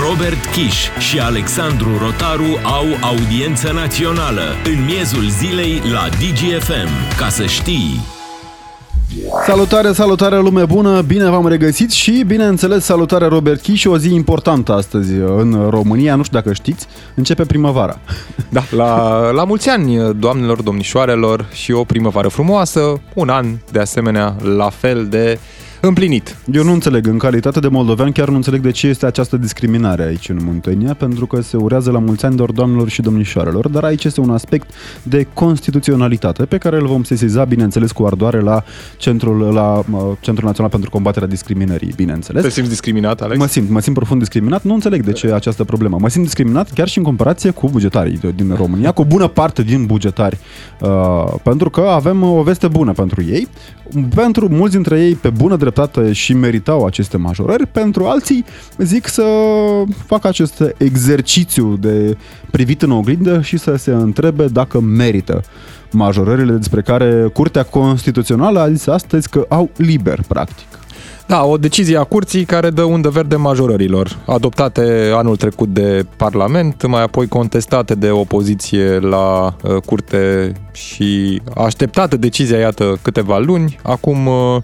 Robert Kiș și Alexandru Rotaru au audiență națională în miezul zilei la DGFM. Ca să știi... Salutare, salutare lume bună, bine v-am regăsit și bineînțeles salutare Robert Chi o zi importantă astăzi în România, nu știu dacă știți, începe primăvara. Da, la, la mulți ani doamnelor, domnișoarelor și o primăvară frumoasă, un an de asemenea la fel de împlinit. Eu nu înțeleg, în calitate de moldovean, chiar nu înțeleg de ce este această discriminare aici în Muntenia, pentru că se urează la mulți ani doar doamnelor și domnișoarelor, dar aici este un aspect de constituționalitate pe care îl vom sesiza, bineînțeles, cu ardoare la Centrul, la Centrul Național pentru Combaterea Discriminării, bineînțeles. Te simți discriminat, Alex? Mă simt, mă simt profund discriminat, nu înțeleg de ce această problemă. Mă simt discriminat chiar și în comparație cu bugetarii din România, cu o bună parte din bugetari, uh, pentru că avem o veste bună pentru ei, pentru mulți dintre ei pe bună dreptate și meritau aceste majorări, pentru alții zic să facă acest exercițiu de privit în oglindă și să se întrebe dacă merită majorările despre care Curtea Constituțională a zis astăzi că au liber, practic. Da, o decizie a curții care dă undă verde majorărilor, adoptate anul trecut de Parlament, mai apoi contestate de opoziție la uh, curte și așteptată decizia, iată, câteva luni. Acum uh,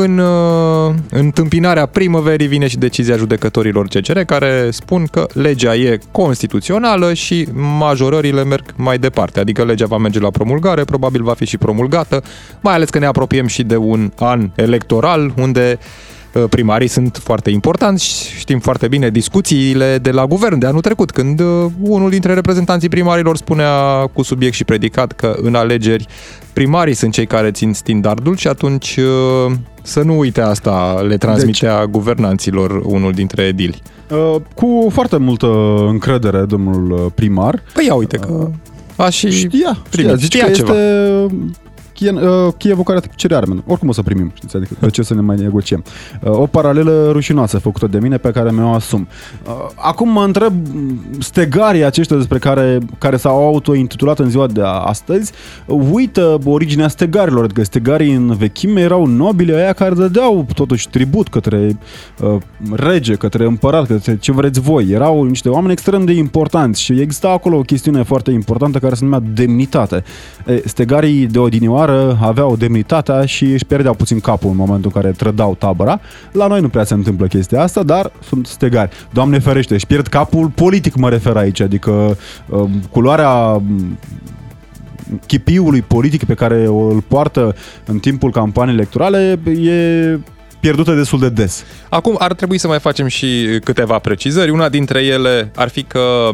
în uh, întâmpinarea primăverii vine și decizia judecătorilor CCR care spun că legea e constituțională și majorările merg mai departe. Adică legea va merge la promulgare, probabil va fi și promulgată, mai ales că ne apropiem și de un an electoral unde uh, primarii sunt foarte importanți. Știm foarte bine discuțiile de la guvern de anul trecut, când uh, unul dintre reprezentanții primarilor spunea cu subiect și predicat că în alegeri primarii sunt cei care țin standardul și atunci uh, să nu uite asta, le transmitea deci, guvernanților unul dintre edili. Uh, cu foarte multă încredere, domnul primar. Păi ia uite că a și știa, știa, zice că ceva. este Uh, Kievul care cere arme. Oricum o să primim, știți, adică de ce să ne mai negociem. Uh, o paralelă rușinoasă făcută de mine pe care mi-o asum. Uh, acum mă întreb, stegarii aceștia despre care, care s-au auto-intitulat în ziua de astăzi, uită originea stegarilor, adică stegarii în vechime erau nobile aia care dădeau totuși tribut către uh, rege, către împărat, către ce vreți voi. Erau niște oameni extrem de importanți și exista acolo o chestiune foarte importantă care se numea demnitate. E, stegarii de odinioară țară aveau demnitatea și își pierdeau puțin capul în momentul în care trădau tabăra. La noi nu prea se întâmplă chestia asta, dar sunt stegari. Doamne ferește, își pierd capul politic mă refer aici, adică uh, culoarea um, chipiului politic pe care îl poartă în timpul campaniei electorale e pierdută destul de des. Acum ar trebui să mai facem și câteva precizări. Una dintre ele ar fi că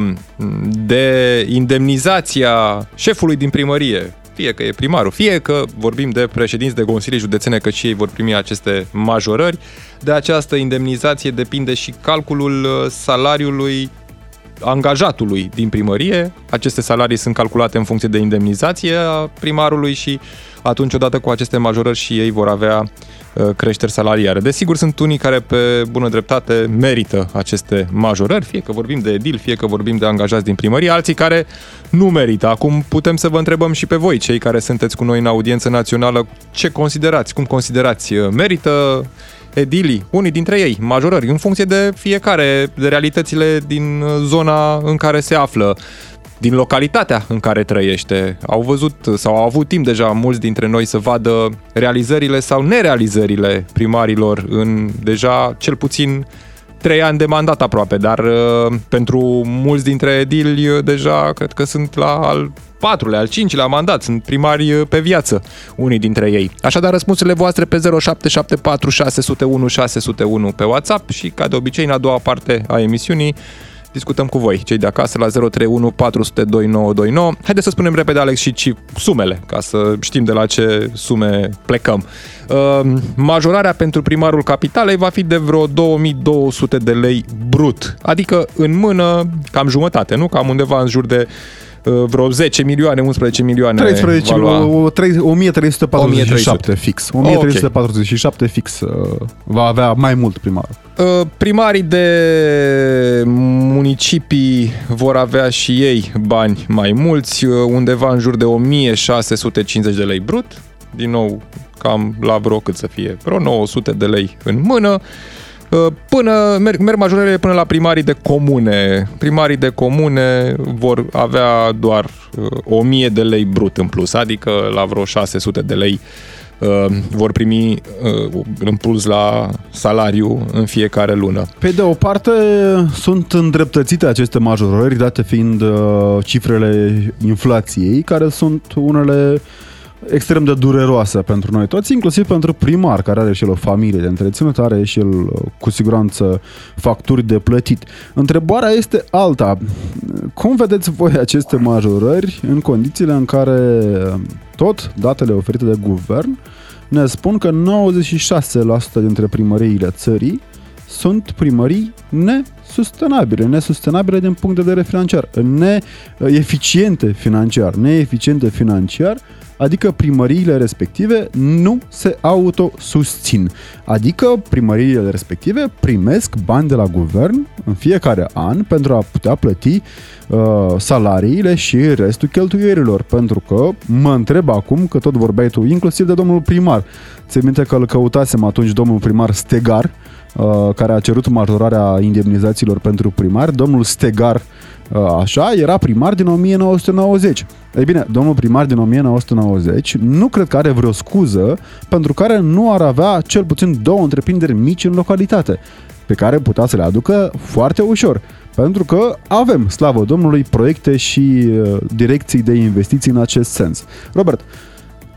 de indemnizația șefului din primărie fie că e primarul, fie că vorbim de președinți de consilii județene, că și ei vor primi aceste majorări. De această indemnizație depinde și calculul uh, salariului angajatului din primărie. Aceste salarii sunt calculate în funcție de indemnizație a primarului și atunci odată cu aceste majorări și ei vor avea Uh, creșteri salariare. Desigur, sunt unii care pe bună dreptate merită aceste majorări, fie că vorbim de edil, fie că vorbim de angajați din primărie, alții care nu merită. Acum putem să vă întrebăm și pe voi, cei care sunteți cu noi în audiență națională, ce considerați, cum considerați, merită edilii, unii dintre ei, majorări, în funcție de fiecare, de realitățile din zona în care se află din localitatea în care trăiește. Au văzut sau au avut timp deja mulți dintre noi să vadă realizările sau nerealizările primarilor în deja cel puțin trei ani de mandat aproape, dar uh, pentru mulți dintre edili uh, deja cred că sunt la al patrulea, al cincilea mandat, sunt primari uh, pe viață, unii dintre ei. Așadar, răspunsurile voastre pe 0774 601 601 pe WhatsApp și, ca de obicei, în a doua parte a emisiunii, discutăm cu voi, cei de acasă, la 031 400 2929. Haideți să spunem repede, Alex, și sumele, ca să știm de la ce sume plecăm. Uh, majorarea pentru primarul capitalei va fi de vreo 2200 de lei brut, adică în mână cam jumătate, nu? Cam undeva în jur de Uh, vreo 10 milioane, 11 milioane 13, valua... 1347 fix. 1347 okay. fix uh, va avea mai mult primarul. Uh, primarii de municipii vor avea și ei bani mai mulți, undeva în jur de 1650 de lei brut, din nou cam la vreo cât să fie, vreo 900 de lei în mână. Până, merg, merg majorările până la primarii de comune. Primarii de comune vor avea doar 1000 de lei brut în plus, adică la vreo 600 de lei Uh, vor primi uh, în plus la salariu în fiecare lună. Pe de o parte sunt îndreptățite aceste majorări, date fiind uh, cifrele inflației, care sunt unele extrem de dureroasă pentru noi toți, inclusiv pentru primar, care are și el o familie de întreținut, are și el cu siguranță facturi de plătit. Întrebarea este alta. Cum vedeți voi aceste majorări în condițiile în care tot datele oferite de guvern ne spun că 96% dintre primăriile țării sunt primării nesustenabile, nesustenabile din punct de vedere financiar, neeficiente financiar, neeficiente financiar adică primăriile respective nu se autosusțin. Adică primăriile respective primesc bani de la guvern în fiecare an pentru a putea plăti uh, salariile și restul cheltuierilor. Pentru că mă întreb acum, că tot vorbeai tu, inclusiv de domnul primar. Ți minte că îl căutasem atunci domnul primar Stegar, uh, care a cerut majorarea indemnizațiilor pentru primari. Domnul Stegar Uh, așa, era primar din 1990. Ei bine, domnul primar din 1990 nu cred că are vreo scuză pentru care nu ar avea cel puțin două întreprinderi mici în localitate, pe care putea să le aducă foarte ușor. Pentru că avem, slavă Domnului, proiecte și uh, direcții de investiții în acest sens. Robert,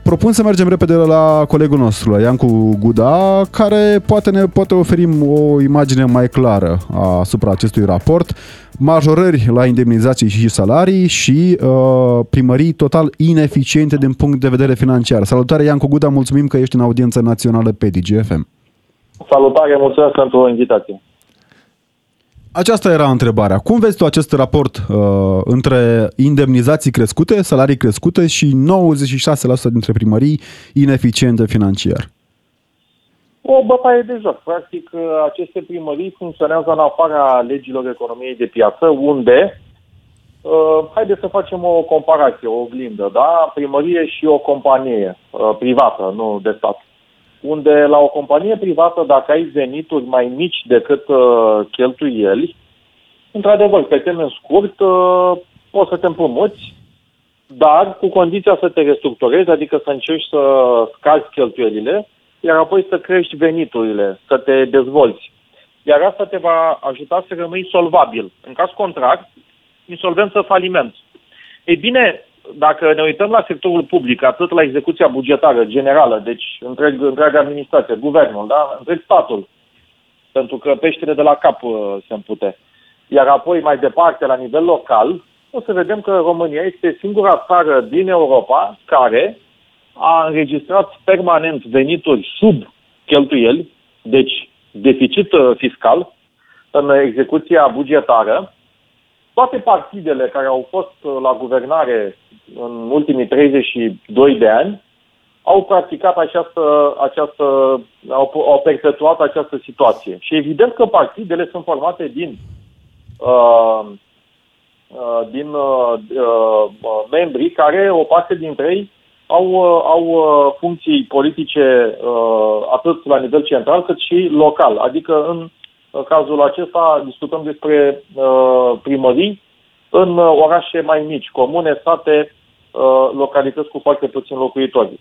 propun să mergem repede la colegul nostru, la Iancu Guda, care poate ne poate oferi o imagine mai clară asupra acestui raport majorări la indemnizații și salarii și uh, primării total ineficiente din punct de vedere financiar. Salutare, Iancu Guda, mulțumim că ești în audiență națională pe DGFM. Salutare, mulțumesc pentru invitație. Aceasta era întrebarea. Cum vezi tu acest raport uh, între indemnizații crescute, salarii crescute și 96% dintre primării ineficiente financiar? o bătaie de joc. Practic, uh, aceste primării funcționează în afara legilor economiei de piață, unde, uh, haideți să facem o comparație, o oglindă, da? Primărie și o companie uh, privată, nu de stat. Unde la o companie privată, dacă ai venituri mai mici decât uh, cheltuieli, într-adevăr, pe termen scurt, uh, poți să te împrumuți, dar cu condiția să te restructurezi, adică să încerci să scazi cheltuielile, iar apoi să crești veniturile, să te dezvolți. Iar asta te va ajuta să rămâi solvabil. În caz contrar, insolvență, faliment. Ei bine, dacă ne uităm la sectorul public, atât la execuția bugetară generală, deci întreg, întreaga administrație, guvernul, da? întreg statul, pentru că peștele de la cap uh, se împute. Iar apoi, mai departe, la nivel local, o să vedem că România este singura țară din Europa care a înregistrat permanent venituri sub cheltuieli, deci deficit uh, fiscal în execuția bugetară. Toate partidele care au fost uh, la guvernare în ultimii 32 de ani au practicat această, această au, au perpetuat această situație. Și evident că partidele sunt formate din uh, uh, din uh, uh, membrii care, o parte dintre ei, au, uh, au uh, funcții politice uh, atât la nivel central cât și local. Adică în cazul acesta discutăm despre primării în orașe mai mici, comune, state, localități cu foarte puțini locuitori.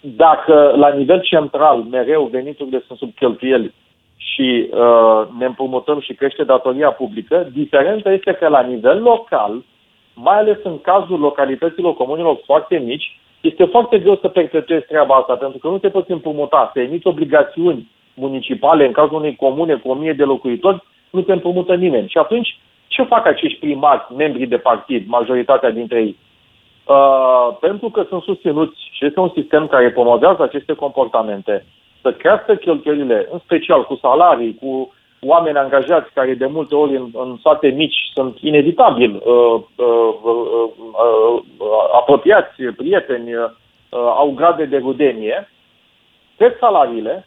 Dacă la nivel central mereu veniturile sunt sub cheltuieli și uh, ne împrumutăm și crește datoria publică, diferența este că la nivel local, mai ales în cazul localităților comunilor foarte mici, este foarte greu să perpetuezi treaba asta, pentru că nu te poți împrumuta, să emiți obligațiuni municipale în cazul unei comune cu o mie de locuitori, nu te împrumută nimeni. Și atunci, ce fac acești primari, membrii de partid, majoritatea dintre ei? Uh, pentru că sunt susținuți și este un sistem care promovează aceste comportamente, să crească cheltuielile, în special cu salarii, cu oameni angajați care de multe ori în, în sate mici sunt inevitabil uh, uh, uh, uh, apropiați, prieteni, uh, au grade de rudenie, cresc salariile,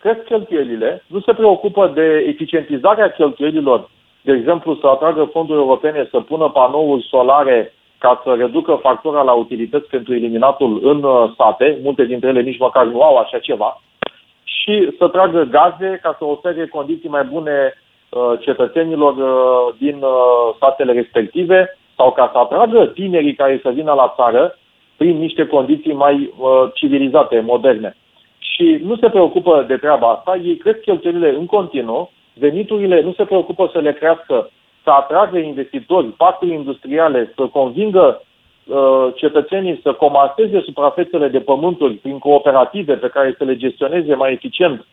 cresc cheltuielile, nu se preocupă de eficientizarea cheltuielilor, de exemplu să atragă fonduri europene să pună panouri solare ca să reducă factura la utilități pentru eliminatul în uh, sate, multe dintre ele nici măcar nu au așa ceva, și și să tragă gaze ca să ofere condiții mai bune uh, cetățenilor uh, din uh, statele respective sau ca să atragă tinerii care să vină la țară prin niște condiții mai civilizate, moderne. Și nu se preocupă de treaba asta, ei cresc cheltuielile în continuu, veniturile nu se preocupă să le crească, să atragă investitori, parcuri industriale, să convingă uh, cetățenii să comaseze suprafețele de pământuri prin cooperative pe care să le gestioneze mai eficient,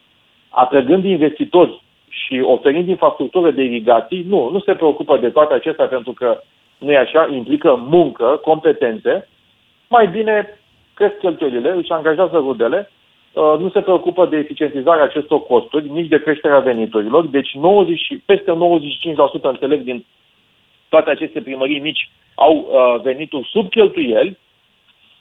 atrăgând investitori și oferind infrastructură de irigații, nu, nu se preocupă de toate acestea pentru că nu e așa, implică muncă, competențe, mai bine cresc cheltuielile, își angajează rudele Uh, nu se preocupă de eficientizarea acestor costuri, nici de creșterea veniturilor. Deci 90, peste 95% înțeleg din toate aceste primării mici au uh, venituri sub cheltuieli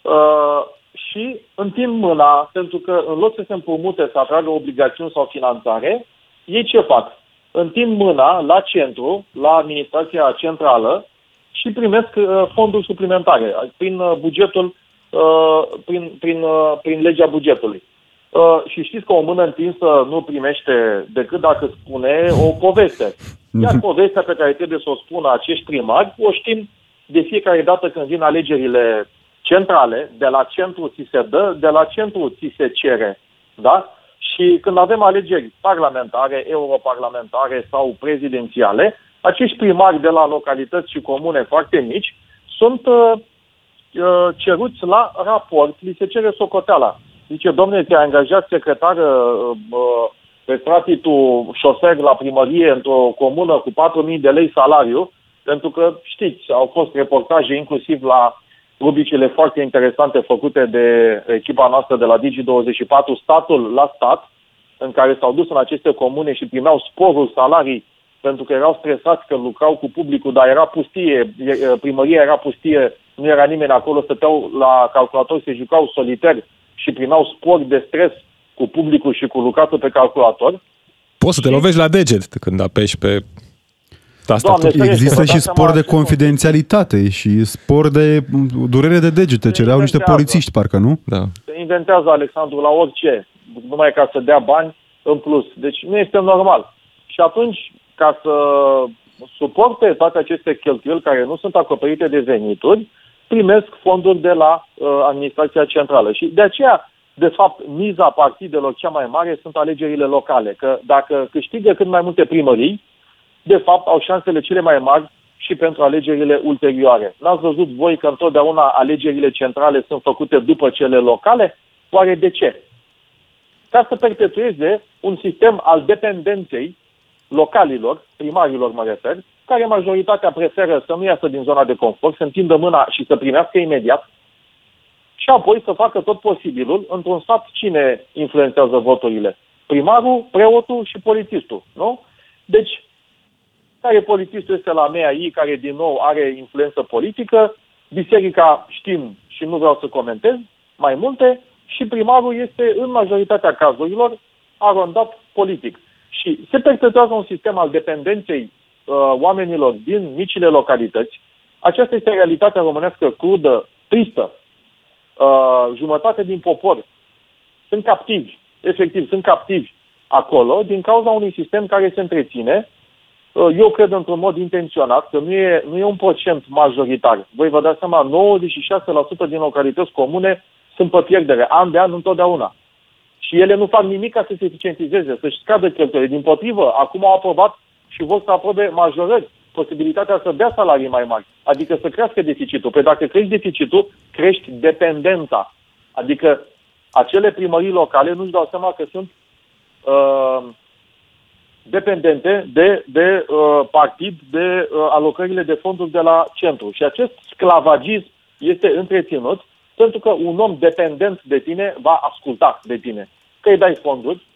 uh, și întind mâna, pentru că în loc să se împrumute să atragă obligațiuni sau finanțare, ei ce fac? Întind mâna la centru, la administrația centrală și primesc uh, fonduri suplimentare prin uh, bugetul, uh, prin, prin, uh, prin legea bugetului. Uh, și știți că o mână întinsă nu primește decât dacă spune o poveste. Iar mhm. povestea pe care trebuie să o spună acești primari, o știm de fiecare dată când vin alegerile centrale, de la centru ți se dă, de la centru ți se cere. Da? Și când avem alegeri parlamentare, europarlamentare sau prezidențiale, acești primari de la localități și comune foarte mici sunt uh, uh ceruți la raport, li se cere socoteala. Zice, domnule, te-a angajat secretar uh, pe stratitul șofer la primărie într-o comună cu 4.000 de lei salariu, pentru că, știți, au fost reportaje inclusiv la rubricile foarte interesante făcute de echipa noastră de la Digi24, statul la stat, în care s-au dus în aceste comune și primeau sporul salarii pentru că erau stresați că lucrau cu publicul, dar era pustie, primăria era pustie, nu era nimeni acolo, stăteau la calculator, se jucau solitari și primeau spor de stres cu publicul și cu lucratul pe calculator. Poți să te lovești la deget când apeși pe Doamne, Există și spor de confidențialitate și spor de durere de degete. Cereau niște polițiști, parcă, nu? Da. Se inventează Alexandru la orice, numai ca să dea bani în plus. Deci nu este normal. Și atunci, ca să suporte toate aceste cheltuieli care nu sunt acoperite de venituri, primesc fonduri de la uh, administrația centrală. Și de aceea, de fapt, miza partidelor cea mai mare sunt alegerile locale. Că dacă câștigă cât mai multe primării, de fapt, au șansele cele mai mari și pentru alegerile ulterioare. N-ați văzut voi că întotdeauna alegerile centrale sunt făcute după cele locale? Oare de ce? Ca să perpetueze un sistem al dependenței localilor, primarilor mă refer, care majoritatea preferă să nu iasă din zona de confort, să întindă mâna și să primească imediat și apoi să facă tot posibilul. Într-un stat, cine influențează voturile? Primarul, preotul și polițistul, nu? Deci, care polițistul este la MEAI, care din nou are influență politică, biserica știm și nu vreau să comentez mai multe, și primarul este în majoritatea cazurilor arondat politic. Și se perpetuează un sistem al dependenței uh, oamenilor din micile localități. Aceasta este realitatea românească crudă, tristă. Uh, jumătate din popor sunt captivi, efectiv, sunt captivi acolo din cauza unui sistem care se întreține. Uh, eu cred într-un mod intenționat că nu e, nu e un procent majoritar. Voi vă dați seama, 96% din localități comune sunt pe pierdere, an de an, întotdeauna. Și ele nu fac nimic ca să se eficientizeze, să-și scadă cheltuielile. Din potrivă, acum au aprobat și vor să aprobe majorări posibilitatea să dea salarii mai mari, adică să crească deficitul. Păi dacă crești deficitul, crești dependența. Adică acele primării locale nu-și dau seama că sunt uh, dependente de, de uh, partid, de uh, alocările de fonduri de la centru. Și acest sclavagism este întreținut pentru că un om dependent de tine va asculta de tine. Că îi dai fonduri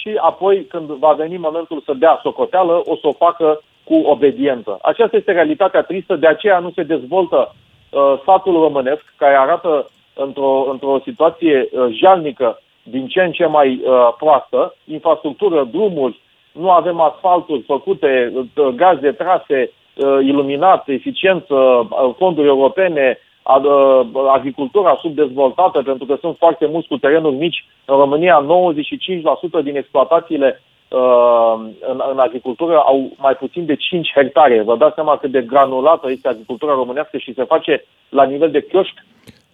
și apoi când va veni momentul să dea socoteală, o să o facă cu obediență. Aceasta este realitatea tristă, de aceea nu se dezvoltă uh, satul românesc, care arată într-o, într-o situație uh, jalnică din ce în ce mai uh, proastă, infrastructură, drumuri, nu avem asfalturi făcute, uh, gaze trase, uh, iluminat, eficiență, uh, fonduri europene, agricultura subdezvoltată, pentru că sunt foarte mulți cu terenuri mici. În România, 95% din exploatațiile în, în agricultură au mai puțin de 5 hectare. Vă dați seama cât de granulată este agricultura românească și se face la nivel de chioșc,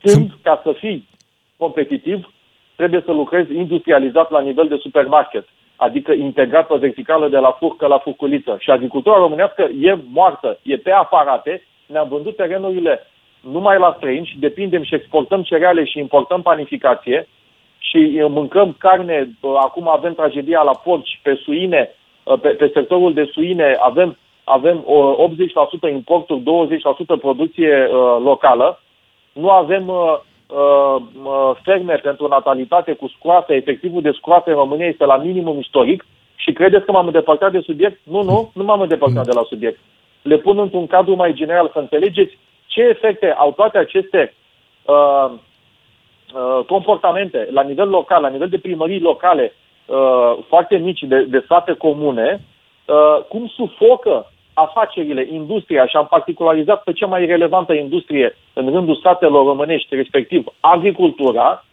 când, ca să fii competitiv, trebuie să lucrezi industrializat la nivel de supermarket, adică integrat pe verticală de la furcă la furculiță. Și agricultura românească e moartă, e pe aparate, ne-am vândut terenurile numai la străini și depindem și exportăm cereale și importăm panificație și uh, mâncăm carne, uh, acum avem tragedia la porci, pe suine, uh, pe, pe sectorul de suine avem, avem 80% importuri, 20% producție locală, nu avem ferme pentru natalitate cu scoate, efectivul de scoate în România este la minimum istoric și credeți că m-am îndepărtat de subiect? Nu, nu, nu m-am îndepărtat de la subiect. Le pun într-un cadru mai general să înțelegeți ce efecte au toate aceste uh, uh, comportamente la nivel local, la nivel de primării locale uh, foarte mici de, de sate comune, uh, cum sufocă afacerile, industria și am particularizat pe cea mai relevantă industrie în rândul statelor românești, respectiv agricultura,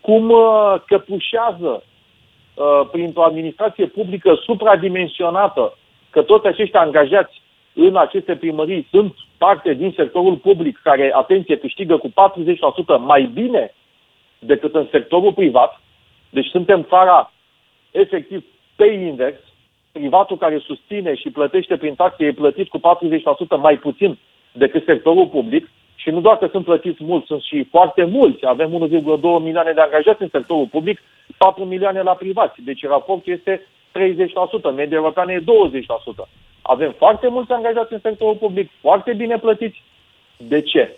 cum uh, căpușează uh, printr-o administrație publică supradimensionată, că toți acești angajați în aceste primării sunt parte din sectorul public care, atenție, câștigă cu 40% mai bine decât în sectorul privat. Deci suntem țara efectiv pe invers. Privatul care susține și plătește prin taxe e plătit cu 40% mai puțin decât sectorul public. Și nu doar că sunt plătiți mulți, sunt și foarte mulți. Avem 1,2 milioane de angajați în sectorul public, 4 milioane la privați. Deci raportul este 30%, media europeană e 20%. Avem foarte mulți angajați în sectorul public, foarte bine plătiți. De ce?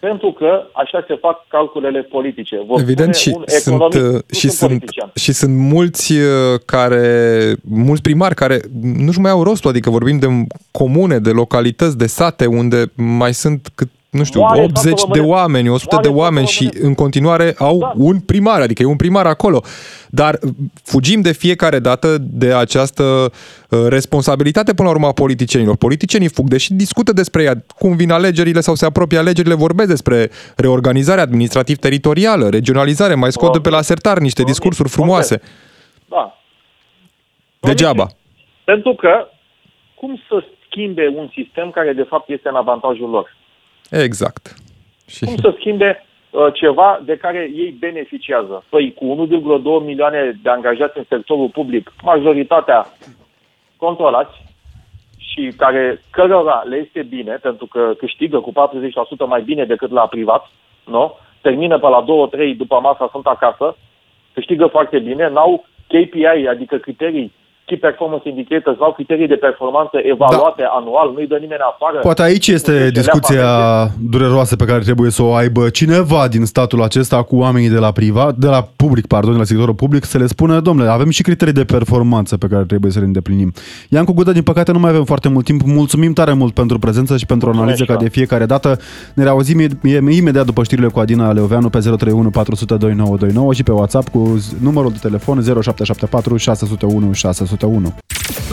Pentru că așa se fac calculele politice. Vă Evident, și sunt, uh, și, sunt, și sunt mulți uh, care, mulți primari care nu-și mai au rostul, adică vorbim de comune, de localități, de sate, unde mai sunt cât nu știu, Moare 80 de oameni, 100 Moare de oameni și în continuare au da. un primar, adică e un primar acolo. Dar fugim de fiecare dată de această uh, responsabilitate până la urmă a politicienilor. Politicienii fug, deși discută despre ea, cum vin alegerile sau se apropie alegerile, vorbesc despre reorganizare administrativ-teritorială, regionalizare, mai scot de pe la sertar niște discursuri frumoase. Da. Degeaba. Pentru că cum să schimbe un sistem care de fapt este în avantajul lor? Exact. Și... Cum să schimbe uh, ceva de care ei beneficiază? Păi cu 1,2 milioane de angajați în sectorul public, majoritatea controlați și care cărora le este bine, pentru că câștigă cu 40% mai bine decât la privat, nu? termină pe la 2-3 după masa, sunt acasă, câștigă foarte bine, n-au KPI, adică criterii Key Performance Indicators sau criterii de performanță evaluate da. anual, nu-i dă nimeni afară. Poate aici este discuția dureroasă pe care trebuie să o aibă cineva din statul acesta cu oamenii de la privat, de la public, pardon, de la sectorul public, să le spună, domnule, avem și criterii de performanță pe care trebuie să le îndeplinim. Iancu Gudă, din păcate, nu mai avem foarte mult timp. Mulțumim tare mult pentru prezență și pentru analiză ca de fiecare dată. Ne reauzim imediat după știrile cu Adina Leoveanu pe 031 400 2929 și pe WhatsApp cu numărul de telefon 0774 601 601. J1.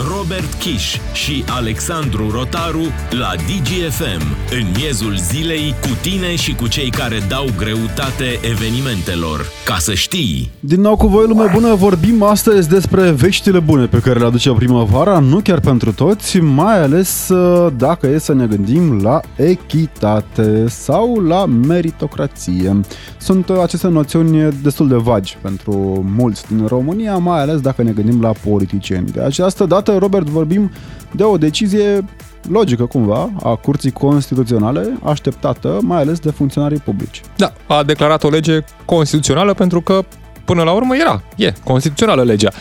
Robert Kiș și Alexandru Rotaru la DGFM, în miezul zilei, cu tine și cu cei care dau greutate evenimentelor. Ca să știi! Din nou cu voi, lume bună, vorbim astăzi despre veștile bune pe care le aduce primăvara, nu chiar pentru toți, mai ales uh, dacă e să ne gândim la echitate sau la meritocrație. Sunt uh, aceste noțiuni destul de vagi pentru mulți din România, mai ales dacă ne gândim la politicieni. De această dată, Robert, vorbim de o decizie logică cumva a Curții Constituționale, așteptată mai ales de funcționarii publici. Da, a declarat o lege constituțională pentru că până la urmă era, e constituțională legea.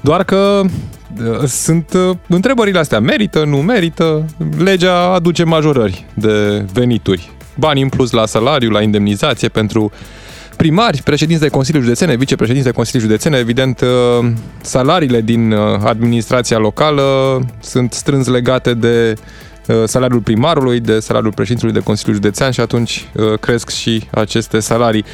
Doar că uh, sunt uh, întrebările astea, merită, nu merită, legea aduce majorări de venituri, bani în plus la salariu, la indemnizație pentru primari, președinți de Consilii Județene, vicepreședinți de Consilii Județene, evident, uh, salariile din uh, administrația locală sunt strâns legate de uh, salariul primarului, de salariul președintelui de Consiliul Județean și atunci cresc și aceste salarii.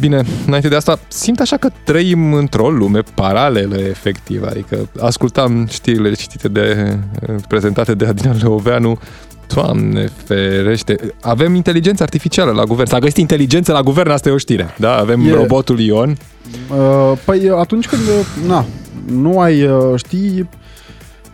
Bine, înainte de asta, simt așa că trăim într-o lume paralelă, efectiv. Adică ascultam știrile citite de, prezentate de Adrian Leoveanu Doamne ferește. Avem inteligență artificială la guvern. S-a găsit inteligență la guvern, asta e o știre. Da, avem e... robotul Ion. Uh, păi atunci când, na, nu ai, uh, știi,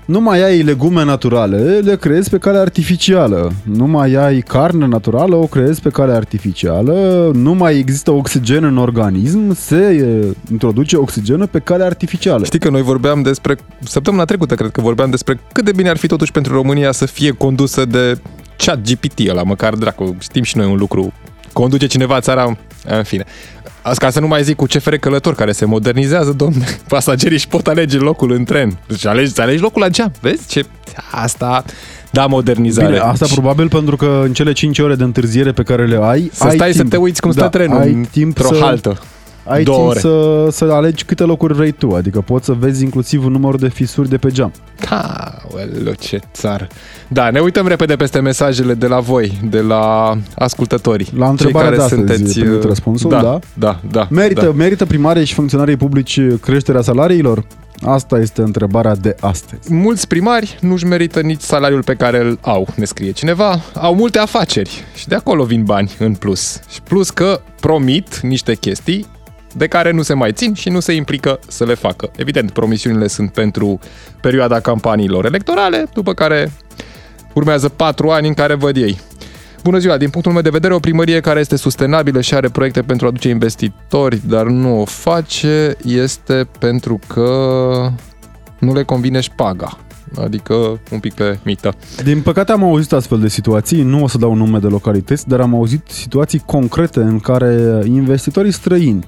nu mai ai legume naturale, le creezi pe cale artificială. Nu mai ai carne naturală, o creezi pe cale artificială. Nu mai există oxigen în organism, se introduce oxigenul pe cale artificială. Știi că noi vorbeam despre, săptămâna trecută cred că vorbeam despre cât de bine ar fi totuși pentru România să fie condusă de chat GPT ăla, măcar dracu, știm și noi un lucru. Conduce cineva țara, în fine. Asta ca să nu mai zic cu CFR Călător care se modernizează, domne. Pasagerii își pot alege locul în tren. Deci alegi, alegi locul la geam. Vezi ce... Asta... Da, modernizare. Bine, asta probabil pentru că în cele 5 ore de întârziere pe care le ai, să ai stai timp. să te uiți cum stă da, trenul ai timp într-o să... haltă ai Două timp ore. să, să alegi câte locuri vrei tu, adică poți să vezi inclusiv numărul de fisuri de pe geam. Ha, ce țară. Da, ne uităm repede peste mesajele de la voi, de la ascultători. La întrebarea de astăzi, sunteți, uh, răspunsul, da, da? Da, da. Merită, da. merită primarii și funcționarii publici creșterea salariilor? Asta este întrebarea de astăzi. Mulți primari nu-și merită nici salariul pe care îl au, ne scrie cineva. Au multe afaceri și de acolo vin bani în plus. Și plus că promit niște chestii de care nu se mai țin și nu se implică să le facă. Evident, promisiunile sunt pentru perioada campaniilor electorale, după care urmează patru ani în care văd ei. Bună ziua! Din punctul meu de vedere, o primărie care este sustenabilă și are proiecte pentru a aduce investitori, dar nu o face, este pentru că nu le convine șpaga. Adică un pic pe mită. Din păcate am auzit astfel de situații, nu o să dau nume de localități, dar am auzit situații concrete în care investitorii străini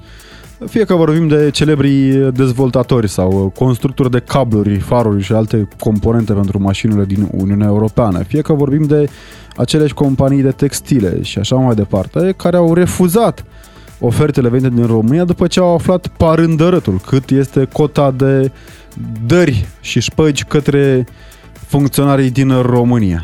fie că vorbim de celebrii dezvoltatori sau constructori de cabluri, faruri și alte componente pentru mașinile din Uniunea Europeană, fie că vorbim de aceleși companii de textile și așa mai departe, care au refuzat ofertele venite din România după ce au aflat parândărătul cât este cota de dări și șpăgi către funcționarii din România.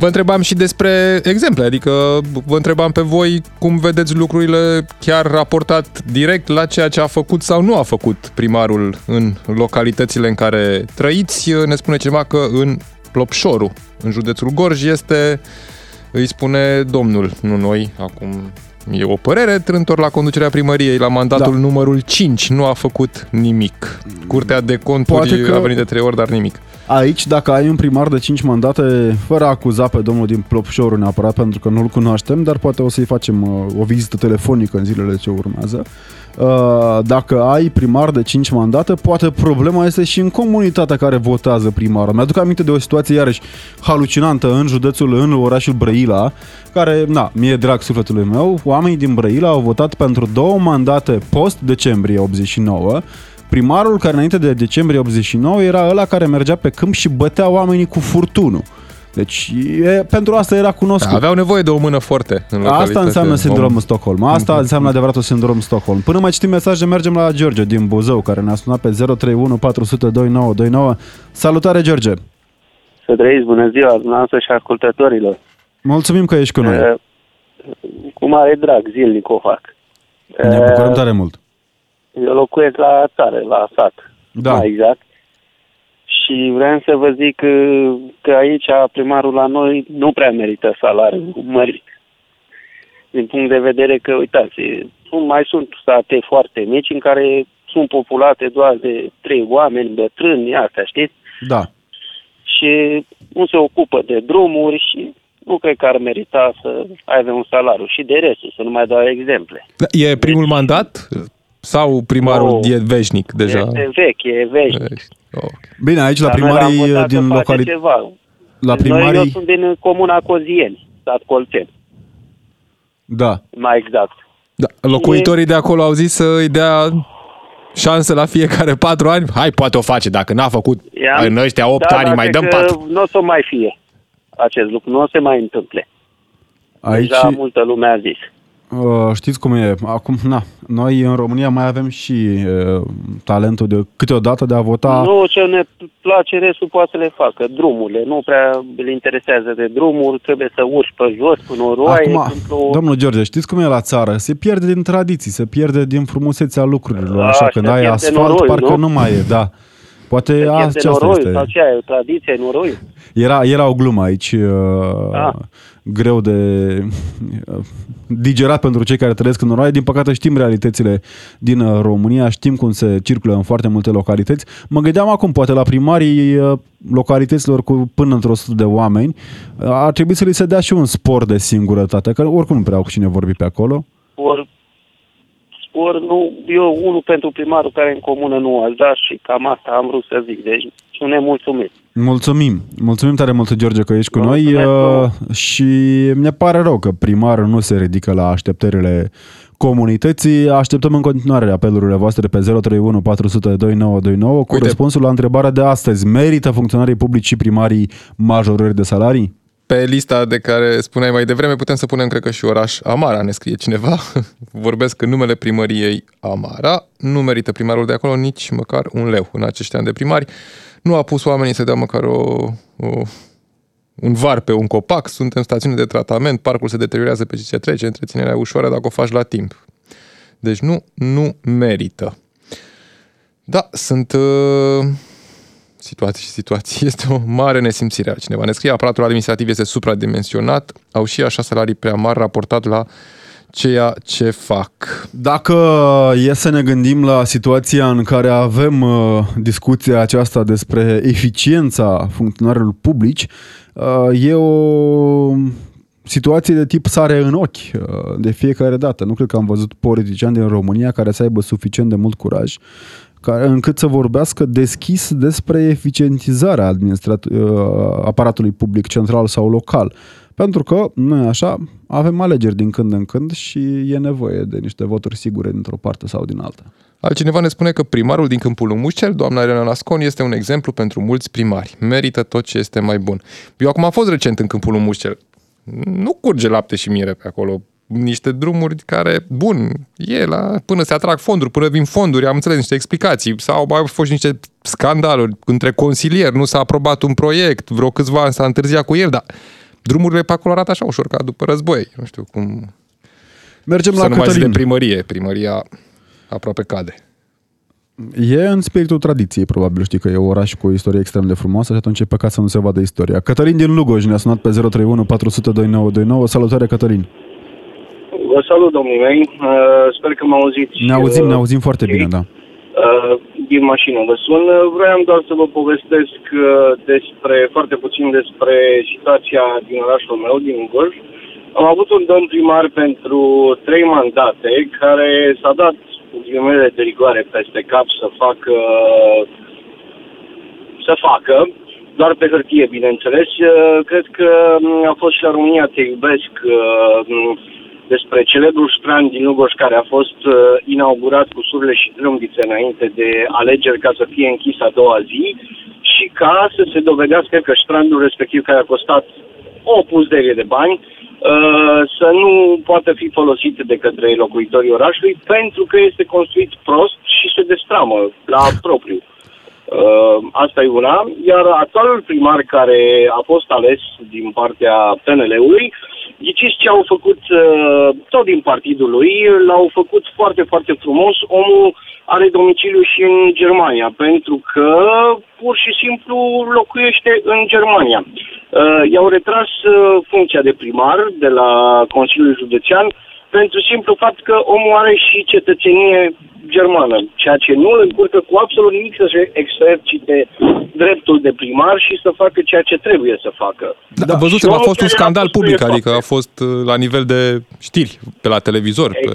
Vă întrebam și despre exemple, adică vă întrebam pe voi cum vedeți lucrurile chiar raportat direct la ceea ce a făcut sau nu a făcut primarul în localitățile în care trăiți. Ne spune ceva că în Plopșoru, în județul Gorj, este, îi spune domnul, nu noi, acum e o părere, trântor la conducerea primăriei, la mandatul da. numărul 5, nu a făcut nimic. Curtea de conturi că... a venit de trei ori, dar nimic. Aici, dacă ai un primar de 5 mandate, fără a acuza pe domnul din Plopșoru neapărat, pentru că nu-l cunoaștem, dar poate o să-i facem uh, o vizită telefonică în zilele ce urmează, uh, dacă ai primar de 5 mandate, poate problema este și în comunitatea care votează primarul. Mi-aduc aminte de o situație iarăși halucinantă în județul, în orașul Brăila, care, na, mie drag sufletului meu, oamenii din Brăila au votat pentru două mandate post-decembrie 89, Primarul care înainte de decembrie 89 era ăla care mergea pe câmp și bătea oamenii cu furtunul. Deci e, pentru asta era cunoscut. Da, aveau nevoie de o mână foarte în Asta înseamnă sindromul om... Stockholm. Asta mm-hmm. înseamnă adevăratul sindrom Stockholm. Până mai citim mesaje, mergem la George din Buzău, care ne-a sunat pe 031 400 2929. Salutare, George! Să trăiți, bună ziua, dumneavoastră și ascultătorilor. Mulțumim că ești cu noi. Uh, cu mare drag, zilnic o fac. Ne bucurăm tare mult. Eu locuiesc la țară, la sat. Da. Mai exact. Și vreau să vă zic că, că aici primarul la noi nu prea merită salariul mărit. Din punct de vedere că, uitați, sunt, mai sunt state foarte mici în care sunt populate doar de trei oameni, bătrâni, astea, știți? Da. Și nu se ocupă de drumuri și nu cred că ar merita să aibă un salariu. Și de restul, să nu mai dau exemple. E primul deci, mandat sau primarul oh, e veșnic deja? Este vechi, e vechi. Okay. Bine, aici la primarii din localitate... La primarii... Noi, eu sunt din comuna Cozieni, stat Colțen. Da. Mai exact. Da. Locuitorii de acolo au zis să îi dea șanse la fiecare patru ani? Hai, poate o face. Dacă n-a făcut I-am... în ăștia opt da, ani, mai dăm patru. Nu o să mai fie acest lucru, nu o să mai întâmple. Aici... Deja multă lume a zis. Uh, știți cum e? Acum, na, noi în România mai avem și uh, talentul de câteodată de a vota. Nu, ce ne place, restul poate să le facă. Drumurile. Nu prea le interesează de drumuri, trebuie să urci pe jos, până o roaie. Acum, o... domnul George, știți cum e la țară? Se pierde din tradiții, se pierde din frumusețea lucrurilor. Așa, A, când ai asfalt, noroi, parcă nu? nu mai e, da. Poate Că a, este aceasta noroiul este. sau ce e, o tradiție, noroiul. Era, era o glumă aici, uh, Ah. Greu de uh, digerat pentru cei care trăiesc în noroaie. Din păcate știm realitățile din uh, România, știm cum se circulă în foarte multe localități. Mă gândeam acum, poate la primarii uh, localităților cu până într-o sută de oameni, uh, ar trebui să li se dea și un spor de singurătate, că oricum nu prea au cu cine vorbi pe acolo. Spor, spor nu, eu unul pentru primarul care în comună nu aș da și cam asta am vrut să zic. Deci nu ne mulțumim. Mulțumim. Mulțumim tare mult, George, că ești cu noi Mulțumesc uh, frumos. și mi pare rău că primarul nu se ridică la așteptările comunității. Așteptăm în continuare apelurile voastre pe 031 400 2929 cu Uite. răspunsul la întrebarea de astăzi. Merită funcționarii publici și primarii majorări de salarii? Pe lista de care spuneai mai devreme putem să punem, cred că și oraș Amara, ne scrie cineva. Vorbesc în numele primăriei Amara. Nu merită primarul de acolo nici măcar un leu în acești ani de primari. Nu a pus oamenii să dea măcar o, o, un var pe un copac, suntem stațiune de tratament, parcul se deteriorează pe ce trece, întreținerea e ușoară dacă o faci la timp. Deci nu, nu merită. Da, sunt uh, situații și situații. Este o mare nesimțire. Cineva ne scrie, aparatul administrativ este supradimensionat, au și așa salarii prea mari raportat la ceea ce fac. Dacă e să ne gândim la situația în care avem uh, discuția aceasta despre eficiența funcționarilor publici, uh, e o situație de tip sare în ochi uh, de fiecare dată. Nu cred că am văzut politiciani din România care să aibă suficient de mult curaj care, încât să vorbească deschis despre eficientizarea administrat- uh, aparatului public central sau local. Pentru că, noi așa, avem alegeri din când în când și e nevoie de niște voturi sigure dintr-o parte sau din alta. Altcineva ne spune că primarul din Câmpul Mușcel, doamna Elena Nascon, este un exemplu pentru mulți primari. Merită tot ce este mai bun. Eu acum am fost recent în Câmpul Mușcel. Nu curge lapte și miere pe acolo. Niște drumuri care, bun, e la, până se atrag fonduri, până vin fonduri, am înțeles niște explicații. Sau mai au fost niște scandaluri între consilieri, nu s-a aprobat un proiect, vreo câțiva ani s-a întârziat cu el, dar drumurile pe acolo arată așa ușor, ca după război. Nu știu cum Mergem să la nu mai zic de Cătălin. primărie. Primăria aproape cade. E în spiritul tradiției, probabil. Știi că e un oraș cu o istorie extrem de frumoasă și atunci e păcat să nu se vadă istoria. Cătălin din Lugoj ne-a sunat pe 031 400 2929. Salutare, Cătălin! Vă salut, domnii mei. Uh, sper că mă auziți. Ne auzim, uh, ne auzim foarte ok. bine, da. Uh, din mașină vă sun. Uh, Vroiam doar să vă povestesc uh, despre, foarte puțin despre situația din orașul meu, din Gorj. Am avut un domn primar pentru trei mandate care s-a dat cu ghilimele de rigoare peste cap să facă să facă, doar pe hârtie, bineînțeles. Uh, Cred că mm, a fost și la România Te iubesc uh, mm, despre celebrul strand din Lugoj care a fost uh, inaugurat cu surle și trâmbițe înainte de alegeri ca să fie închis a doua zi și ca să se dovedească că strandul respectiv care a costat o puzderie de bani uh, să nu poată fi folosit de către locuitorii orașului pentru că este construit prost și se destramă la propriu. Uh, asta e una. Iar actualul primar care a fost ales din partea PNL-ului, ghiciți ce au făcut uh, tot din partidul lui, l-au făcut foarte, foarte frumos. Omul are domiciliu și în Germania, pentru că pur și simplu locuiește în Germania. Uh, i-au retras uh, funcția de primar de la Consiliul Județean pentru simplu fapt că omul are și cetățenie germană, ceea ce nu îl încurcă cu absolut nimic să-și exercite dreptul de primar și să facă ceea ce trebuie să facă. Da, văzusem, Și a omul fost un care scandal fost public, pe adică a fapte. fost uh, la nivel de știri pe la televizor. Pe...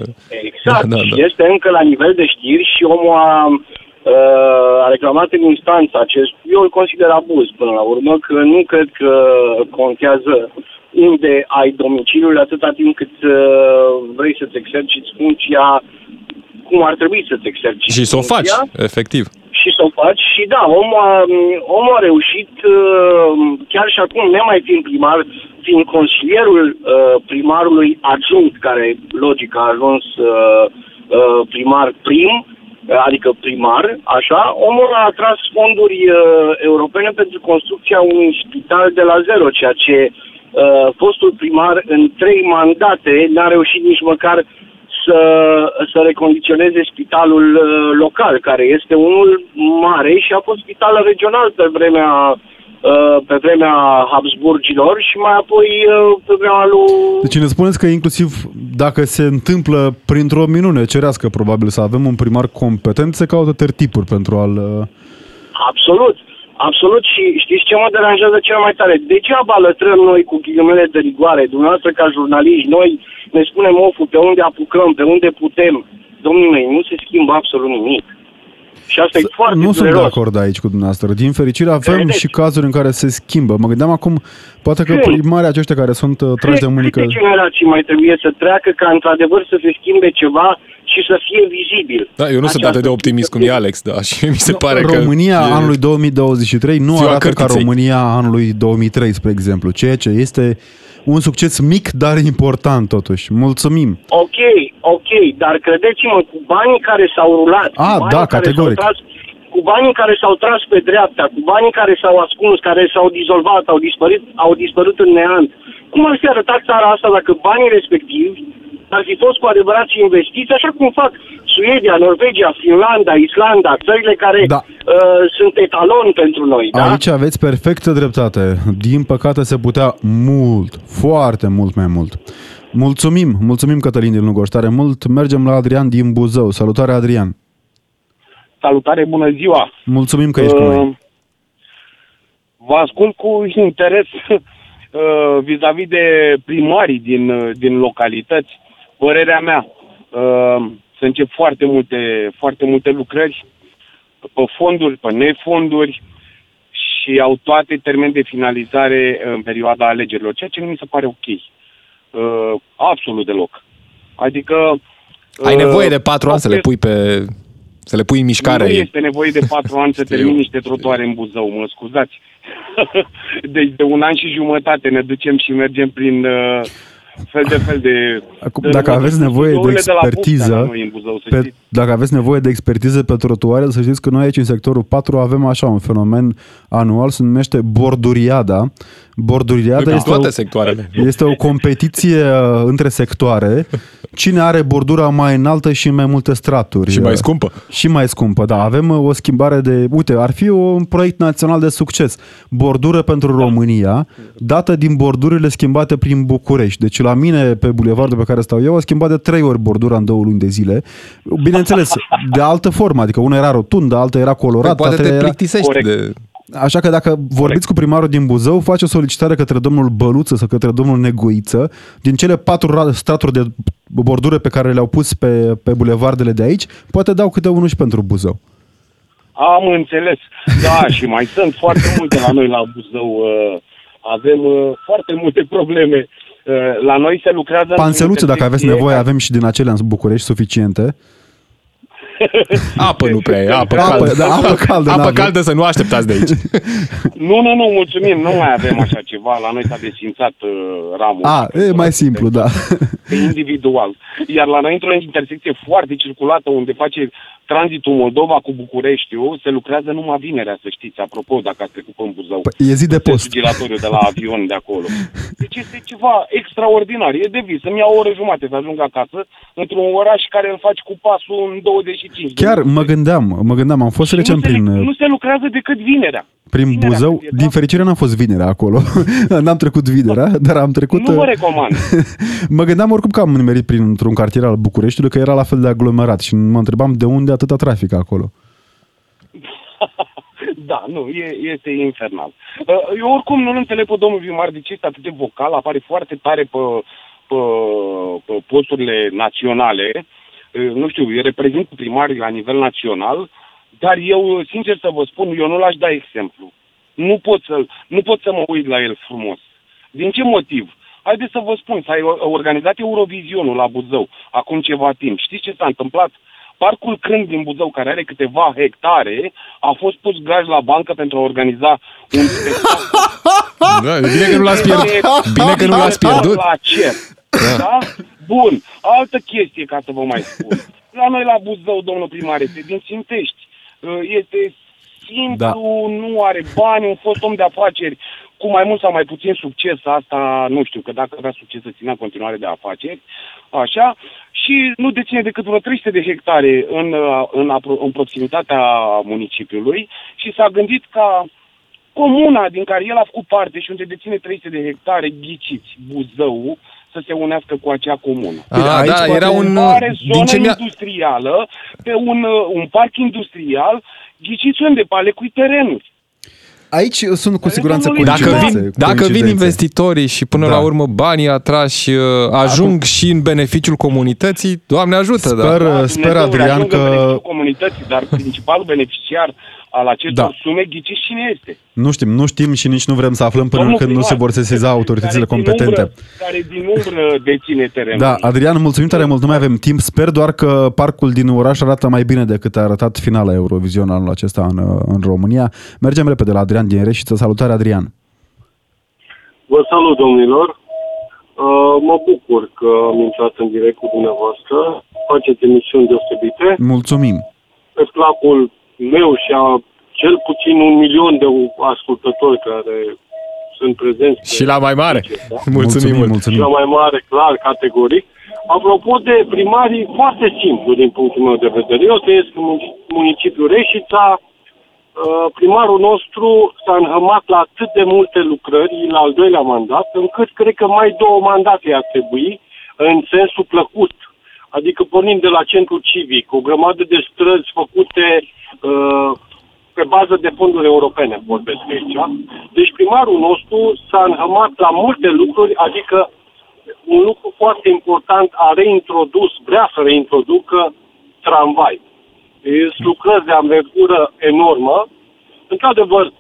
Exact, Da, da, da. este încă la nivel de știri și omul a, uh, a reclamat în instanță acest, eu îl consider abuz până la urmă, că nu cred că contează unde ai domiciliul atâta timp cât uh, vrei să-ți exerciți funcția cum ar trebui să-ți exerciți Și să o faci, funcția efectiv. și să o faci și da, omul a, omul a reușit, uh, chiar și acum, nemai fiind primar, fiind consilierul uh, primarului adjunct, care logic a ajuns uh, uh, primar prim, uh, adică primar, așa, omul a atras fonduri uh, europene pentru construcția unui spital de la zero, ceea ce uh, fostul primar în trei mandate n-a reușit nici măcar să, să recondiționeze spitalul uh, local, care este unul mare și a fost spital regional pe vremea uh, pe vremea Habsburgilor și mai apoi uh, pe vremea lui... Deci ne spuneți că inclusiv dacă se întâmplă printr-o minune cerească probabil să avem un primar competent, se caută tertipuri pentru a-l... Absolut. Absolut și știți ce mă deranjează cel mai tare? Degeaba lătrăm noi cu ghilimele de rigoare, dumneavoastră ca jurnaliști, noi ne spunem oful pe unde apucăm, pe unde putem. Domnul mei, nu se schimbă absolut nimic. Și asta S- e foarte Nu dureros. sunt de acord aici cu dumneavoastră. Din fericire avem Credeți? și cazuri în care se schimbă. Mă gândeam acum, poate că Cred. primarii aceștia care sunt uh, trași de mânică... Câte generații mai trebuie să treacă ca într-adevăr să se schimbe ceva și să fie vizibil? Da, eu nu sunt Această atât de optimist cum e Alex, da, și mi se pare că... România e... anului 2023 nu Ziua arată ca cărtiței. România anului 2003, spre exemplu, ceea ce este un succes mic, dar important totuși. Mulțumim! Ok, ok, dar credeți-mă, cu banii care s-au rulat, A, cu banii da, care categoric. S-au tras, cu banii care s-au tras pe dreapta, cu banii care s-au ascuns, care s-au dizolvat, au dispărut, au dispărut în neant, cum ar fi arătat țara asta dacă banii respectivi ar fi fost cu adevărat investiți, așa cum fac Suedia, Norvegia, Finlanda, Islanda, țările care Da. uh, sunt etalon pentru noi, da? Aici aveți perfectă dreptate. Din păcate se putea mult, foarte mult mai mult. Mulțumim, mulțumim Cătălin din Lugoș, tare mult. Mergem la Adrian din Buzău. Salutare Adrian! Salutare, bună ziua! Mulțumim că ești cu noi. Uh, Vă ascult cu interes uh, vis-a-vis de primarii din, uh, din localități. Părerea mea, uh, se încep foarte multe, foarte multe lucrări pe fonduri, pe nefonduri și au toate termeni de finalizare în perioada alegerilor, ceea ce nu mi se pare ok. Uh, absolut deloc. Adică... Ai uh, nevoie de patru ani să le au pui pe... Să le pui în mișcare. nu este nevoie de patru ani să Știu. termin niște trotuare în Buzău, mă scuzați. deci de un an și jumătate ne ducem și mergem prin uh, fel de fel de... Acum, de- dacă aveți nevoie de Studiourile la Buftea, expertiză, la noi în Buzău, să pe, știți. dacă aveți nevoie de expertiză pe trotuare, să știți că noi aici în sectorul 4 avem așa un fenomen anual, se numește borduriada. Borduriada În este toate o, sectoarele. este o competiție uh, între sectoare. Cine are bordura mai înaltă și în mai multe straturi. Și mai Uh, scumpă. Și mai scumpă, da. Avem uh, o schimbare de... Uite, ar fi un proiect național de succes. Bordură pentru România, dată din bordurile schimbate prin București. Deci la mine, pe bulevardul pe care stau eu, a schimbat de trei ori bordura în două luni de zile. Bineînțeles, de altă formă. Adică una era rotundă, alta era Păi colorată, poate alta te era... plictisești Corect. de... Așa că dacă vorbiți cu primarul din Buzău, face o solicitare către domnul Băluță sau către domnul Negoiță, din cele patru ra- straturi de bordure pe care le-au pus pe, pe bulevardele de aici, poate dau câte unul și pentru Buzău. Am înțeles. Da, și mai sunt foarte multe la noi la Buzău. uh, Avem uh, foarte multe probleme. Uh, La noi se lucrează... Panseluțe, dacă aveți intersecție- nevoie, avem și din acelea în București suficiente. Apă nu prea e, apă Apă, caldă. da, apă caldă Apă n-avem. caldă să nu așteptați de aici. Nu, nu, nu, mulțumim, nu mai avem așa ceva. La noi s-a desfințat uh, ramul. A, e mai simplu, da. Pe individual. Iar la noi, într-o intersecție foarte circulată, unde face tranzitul Moldova cu Bucureștiul, se lucrează numai vinerea, să știți, apropo, dacă ați trecut pe în Buzău. Păi, e zi de post. Giratoriu de la avion de acolo. Deci este ceva extraordinar. E de vis. Să-mi ia o oră jumate să ajung acasă într-un oraș care îl faci cu pasul în 25 de Chiar minute. mă gândeam, mă gândeam, am fost Și recent nu se, prin, nu se lucrează decât vinerea. Prin vinerea Buzău. când e, Din da? fericire n-am fost vinerea acolo. N-am trecut vinerea, dar am trecut... Nu vă uh, recomand. mă gândeam oricum că am nimerit printr-un cartier al Bucureștiului că era la fel de aglomerat și mă întrebam de unde atâta trafic acolo. Da, nu, e, este infernal. Uh, Eu oricum nu înțeleg pe domnul Vimar de ce este atât de vocal, apare foarte tare pe, pe, pe posturile naționale. Uh, Nu știu, eu reprezint primarii la nivel național, dar eu, sincer să vă spun, eu nu l-aș da exemplu. Nu pot, să, nu pot să mă uit la el frumos. Din ce motiv? Haideți să vă spun, s-a organizat Eurovizionul la Buzău acum ceva timp. Știți ce s-a întâmplat? Parcul Crând din Buzău, care are câteva hectare, a fost pus graj la bancă pentru a organiza un spectacol. Da, e bine că nu l-ați pierdut. Bine că nu l-ați pierdut. La cer. Da? Bun. Altă chestie ca să vă mai spun. La noi la Buzău, domnul primar, este din Țintești. Uh, Este simplu, da. nu are bani, un fost om de afaceri cu mai mult sau mai puțin succes, asta nu știu, că dacă avea succes să ținea continuare de afaceri, așa, și nu deține decât vreo 300 de hectare în, în, în proximitatea municipiului și s-a gândit ca comuna din care el a făcut parte și unde deține 300 de hectare, ghiciți, Buzău, să se unească cu acea comună. A, ah, da, era un... Mare zonă din ce industrială, pe un, un parc industrial, ghiciți unde, pe ale cui terenuri. Aici sunt cu siguranță Dacă vin, dacă vin investitorii și până da. la urmă banii atrași uh, ajung da. și în beneficiul comunității, Doamne ajută, sper, da. da sper Adrian că... comunității, dar principalul beneficiar al acestor da. sume, ghiciți cine este? Nu știm, nu știm și nici nu vrem să aflăm până Domnul când primar, nu se vor sesiza autoritățile care competente. Din umbră, care din umbră deține terenul. Da, Adrian, mulțumim tare mult, nu mai avem timp. Sper doar că parcul din oraș arată mai bine decât a arătat finala Eurovision anul acesta în, în România. Mergem repede la Adrian din Reșiță. Salutare, Adrian! Vă salut, domnilor! Uh, mă bucur că am intrat în direct cu dumneavoastră. Faceți emisiuni deosebite. Mulțumim! Pe placul meu și a cel puțin un milion de ascultători care sunt prezenți. Și la mai mare. Da? Mulțumim, mulțumim, mulțumim. Și la mai mare, clar, categoric. Apropo de primarii, foarte simplu din punctul meu de vedere. Eu trăiesc în municipiul Reșița, uh, primarul nostru s-a înhămat la atât de multe lucrări la al doilea mandat, încât cred că mai două mandate ar trebui în sensul plăcut. Adică pornind de la centru civic, o grămadă de străzi făcute uh, pe bază de fonduri europene, vorbesc aici. Deci primarul nostru s-a înhămat la multe lucruri, adică un lucru foarte important a reintrodus, vrea să reintroducă tramvai. Sunt lucrări de învergură enormă. Într-adevăr,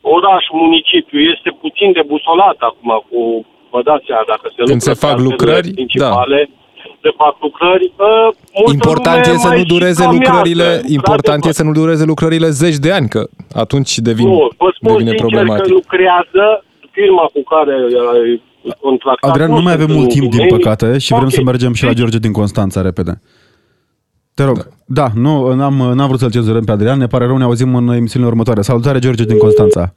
oraș, municipiu este puțin debusolat acum cu, vă dați seama, dacă se Când se fac lucrări, da. principale, da de fac lucrări. Uh, important e să nu dureze lucrările, important e să nu dureze lucrările zeci de ani, că atunci devin, nu, vă spun devine sincer problematic. că lucrează firma cu care contractat. Adrian, nu mai avem mult timp, din păcate, și vrem okay. să mergem și la George din Constanța repede. Te rog. Da, da nu, n-am, n-am vrut să-l cenzurăm pe Adrian, ne pare rău, ne auzim în emisiunile următoare. Salutare, George din Constanța.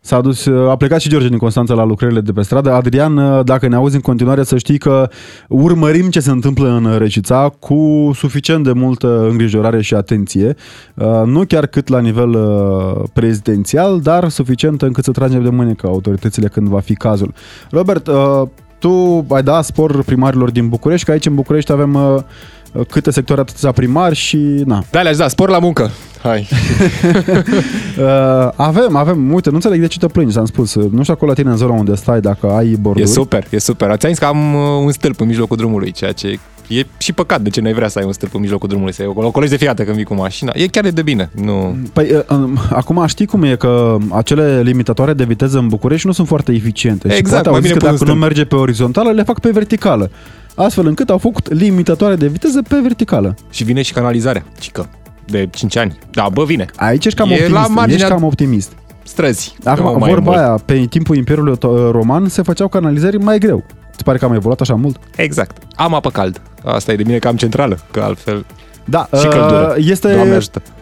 S-a dus, a plecat și George din Constanța la lucrările de pe stradă. Adrian, dacă ne auzi în continuare, să știi că urmărim ce se întâmplă în Recița cu suficient de multă îngrijorare și atenție. Nu chiar cât la nivel prezidențial, dar suficient încât să tragem de mânecă autoritățile când va fi cazul. Robert, tu ai dat spor primarilor din București, că aici în București avem câte sectoare atâția primari și na. Da, le-aș da, spor la muncă. Hai. uh, avem, avem, uite, nu înțeleg de ce te plângi, am spus. Nu știu acolo la tine în zona unde stai, dacă ai borduri. E super, e super. Ați zis că am uh, un stâlp în mijlocul drumului, ceea ce e și păcat de ce nu ai vrea să ai un stâlp în mijlocul drumului, să o colegi de fiată când vii cu mașina. E chiar de bine. Nu... Păi, uh, um, acum știi cum e că acele limitatoare de viteză în București nu sunt foarte eficiente. Exact, și poate auzi că dacă nu merge pe orizontală, le fac pe verticală astfel încât au făcut limitatoare de viteză pe verticală. Și vine și canalizarea, cică, de 5 ani. Da, bă, vine. Aici ești cam e optimist, la marginea... ești cam optimist. Străzi. Acum, vorba aia, pe timpul Imperiului Roman se făceau canalizări mai greu. Îți pare că am evoluat așa mult? Exact. Am apă cald. Asta e de mine cam centrală, că altfel da, și căldură. Uh, este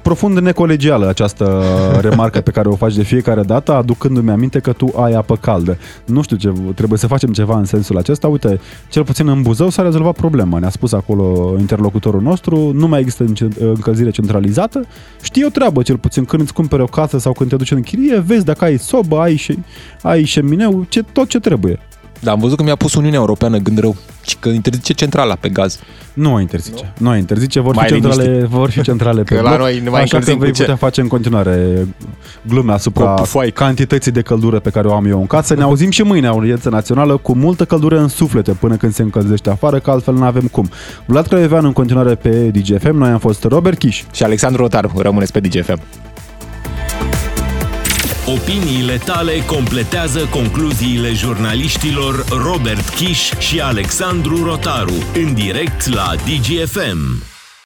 profund necolegială această remarcă pe care o faci de fiecare dată, aducându-mi aminte că tu ai apă caldă. Nu știu ce, trebuie să facem ceva în sensul acesta. Uite, cel puțin în Buzău s-a rezolvat problema. Ne-a spus acolo interlocutorul nostru, nu mai există încălzire centralizată. Știi o treabă, cel puțin, când îți cumperi o casă sau când te duci în chirie, vezi dacă ai sobă, ai, și, ai șemineu, ce, tot ce trebuie. Da, am văzut că mi-a pus Uniunea Europeană gând rău, că interzice centrala pe gaz. Nu o interzice. Nu, nu o interzice, vor fi, centrale, vor fi centrale pe că bloc, la noi ne mai așa că vei putea face în continuare glume asupra cantității de căldură pe care o am eu în casă. Ne auzim și mâine, audiență națională, cu multă căldură în suflete până când se încălzește afară, că altfel nu avem cum. Vlad Crăievean în continuare pe DGFM, noi am fost Robert Kiș și Alexandru Rotaru. Rămâneți pe DGFM. Opiniile tale completează concluziile jurnaliștilor Robert Kiș și Alexandru Rotaru în direct la DGFM.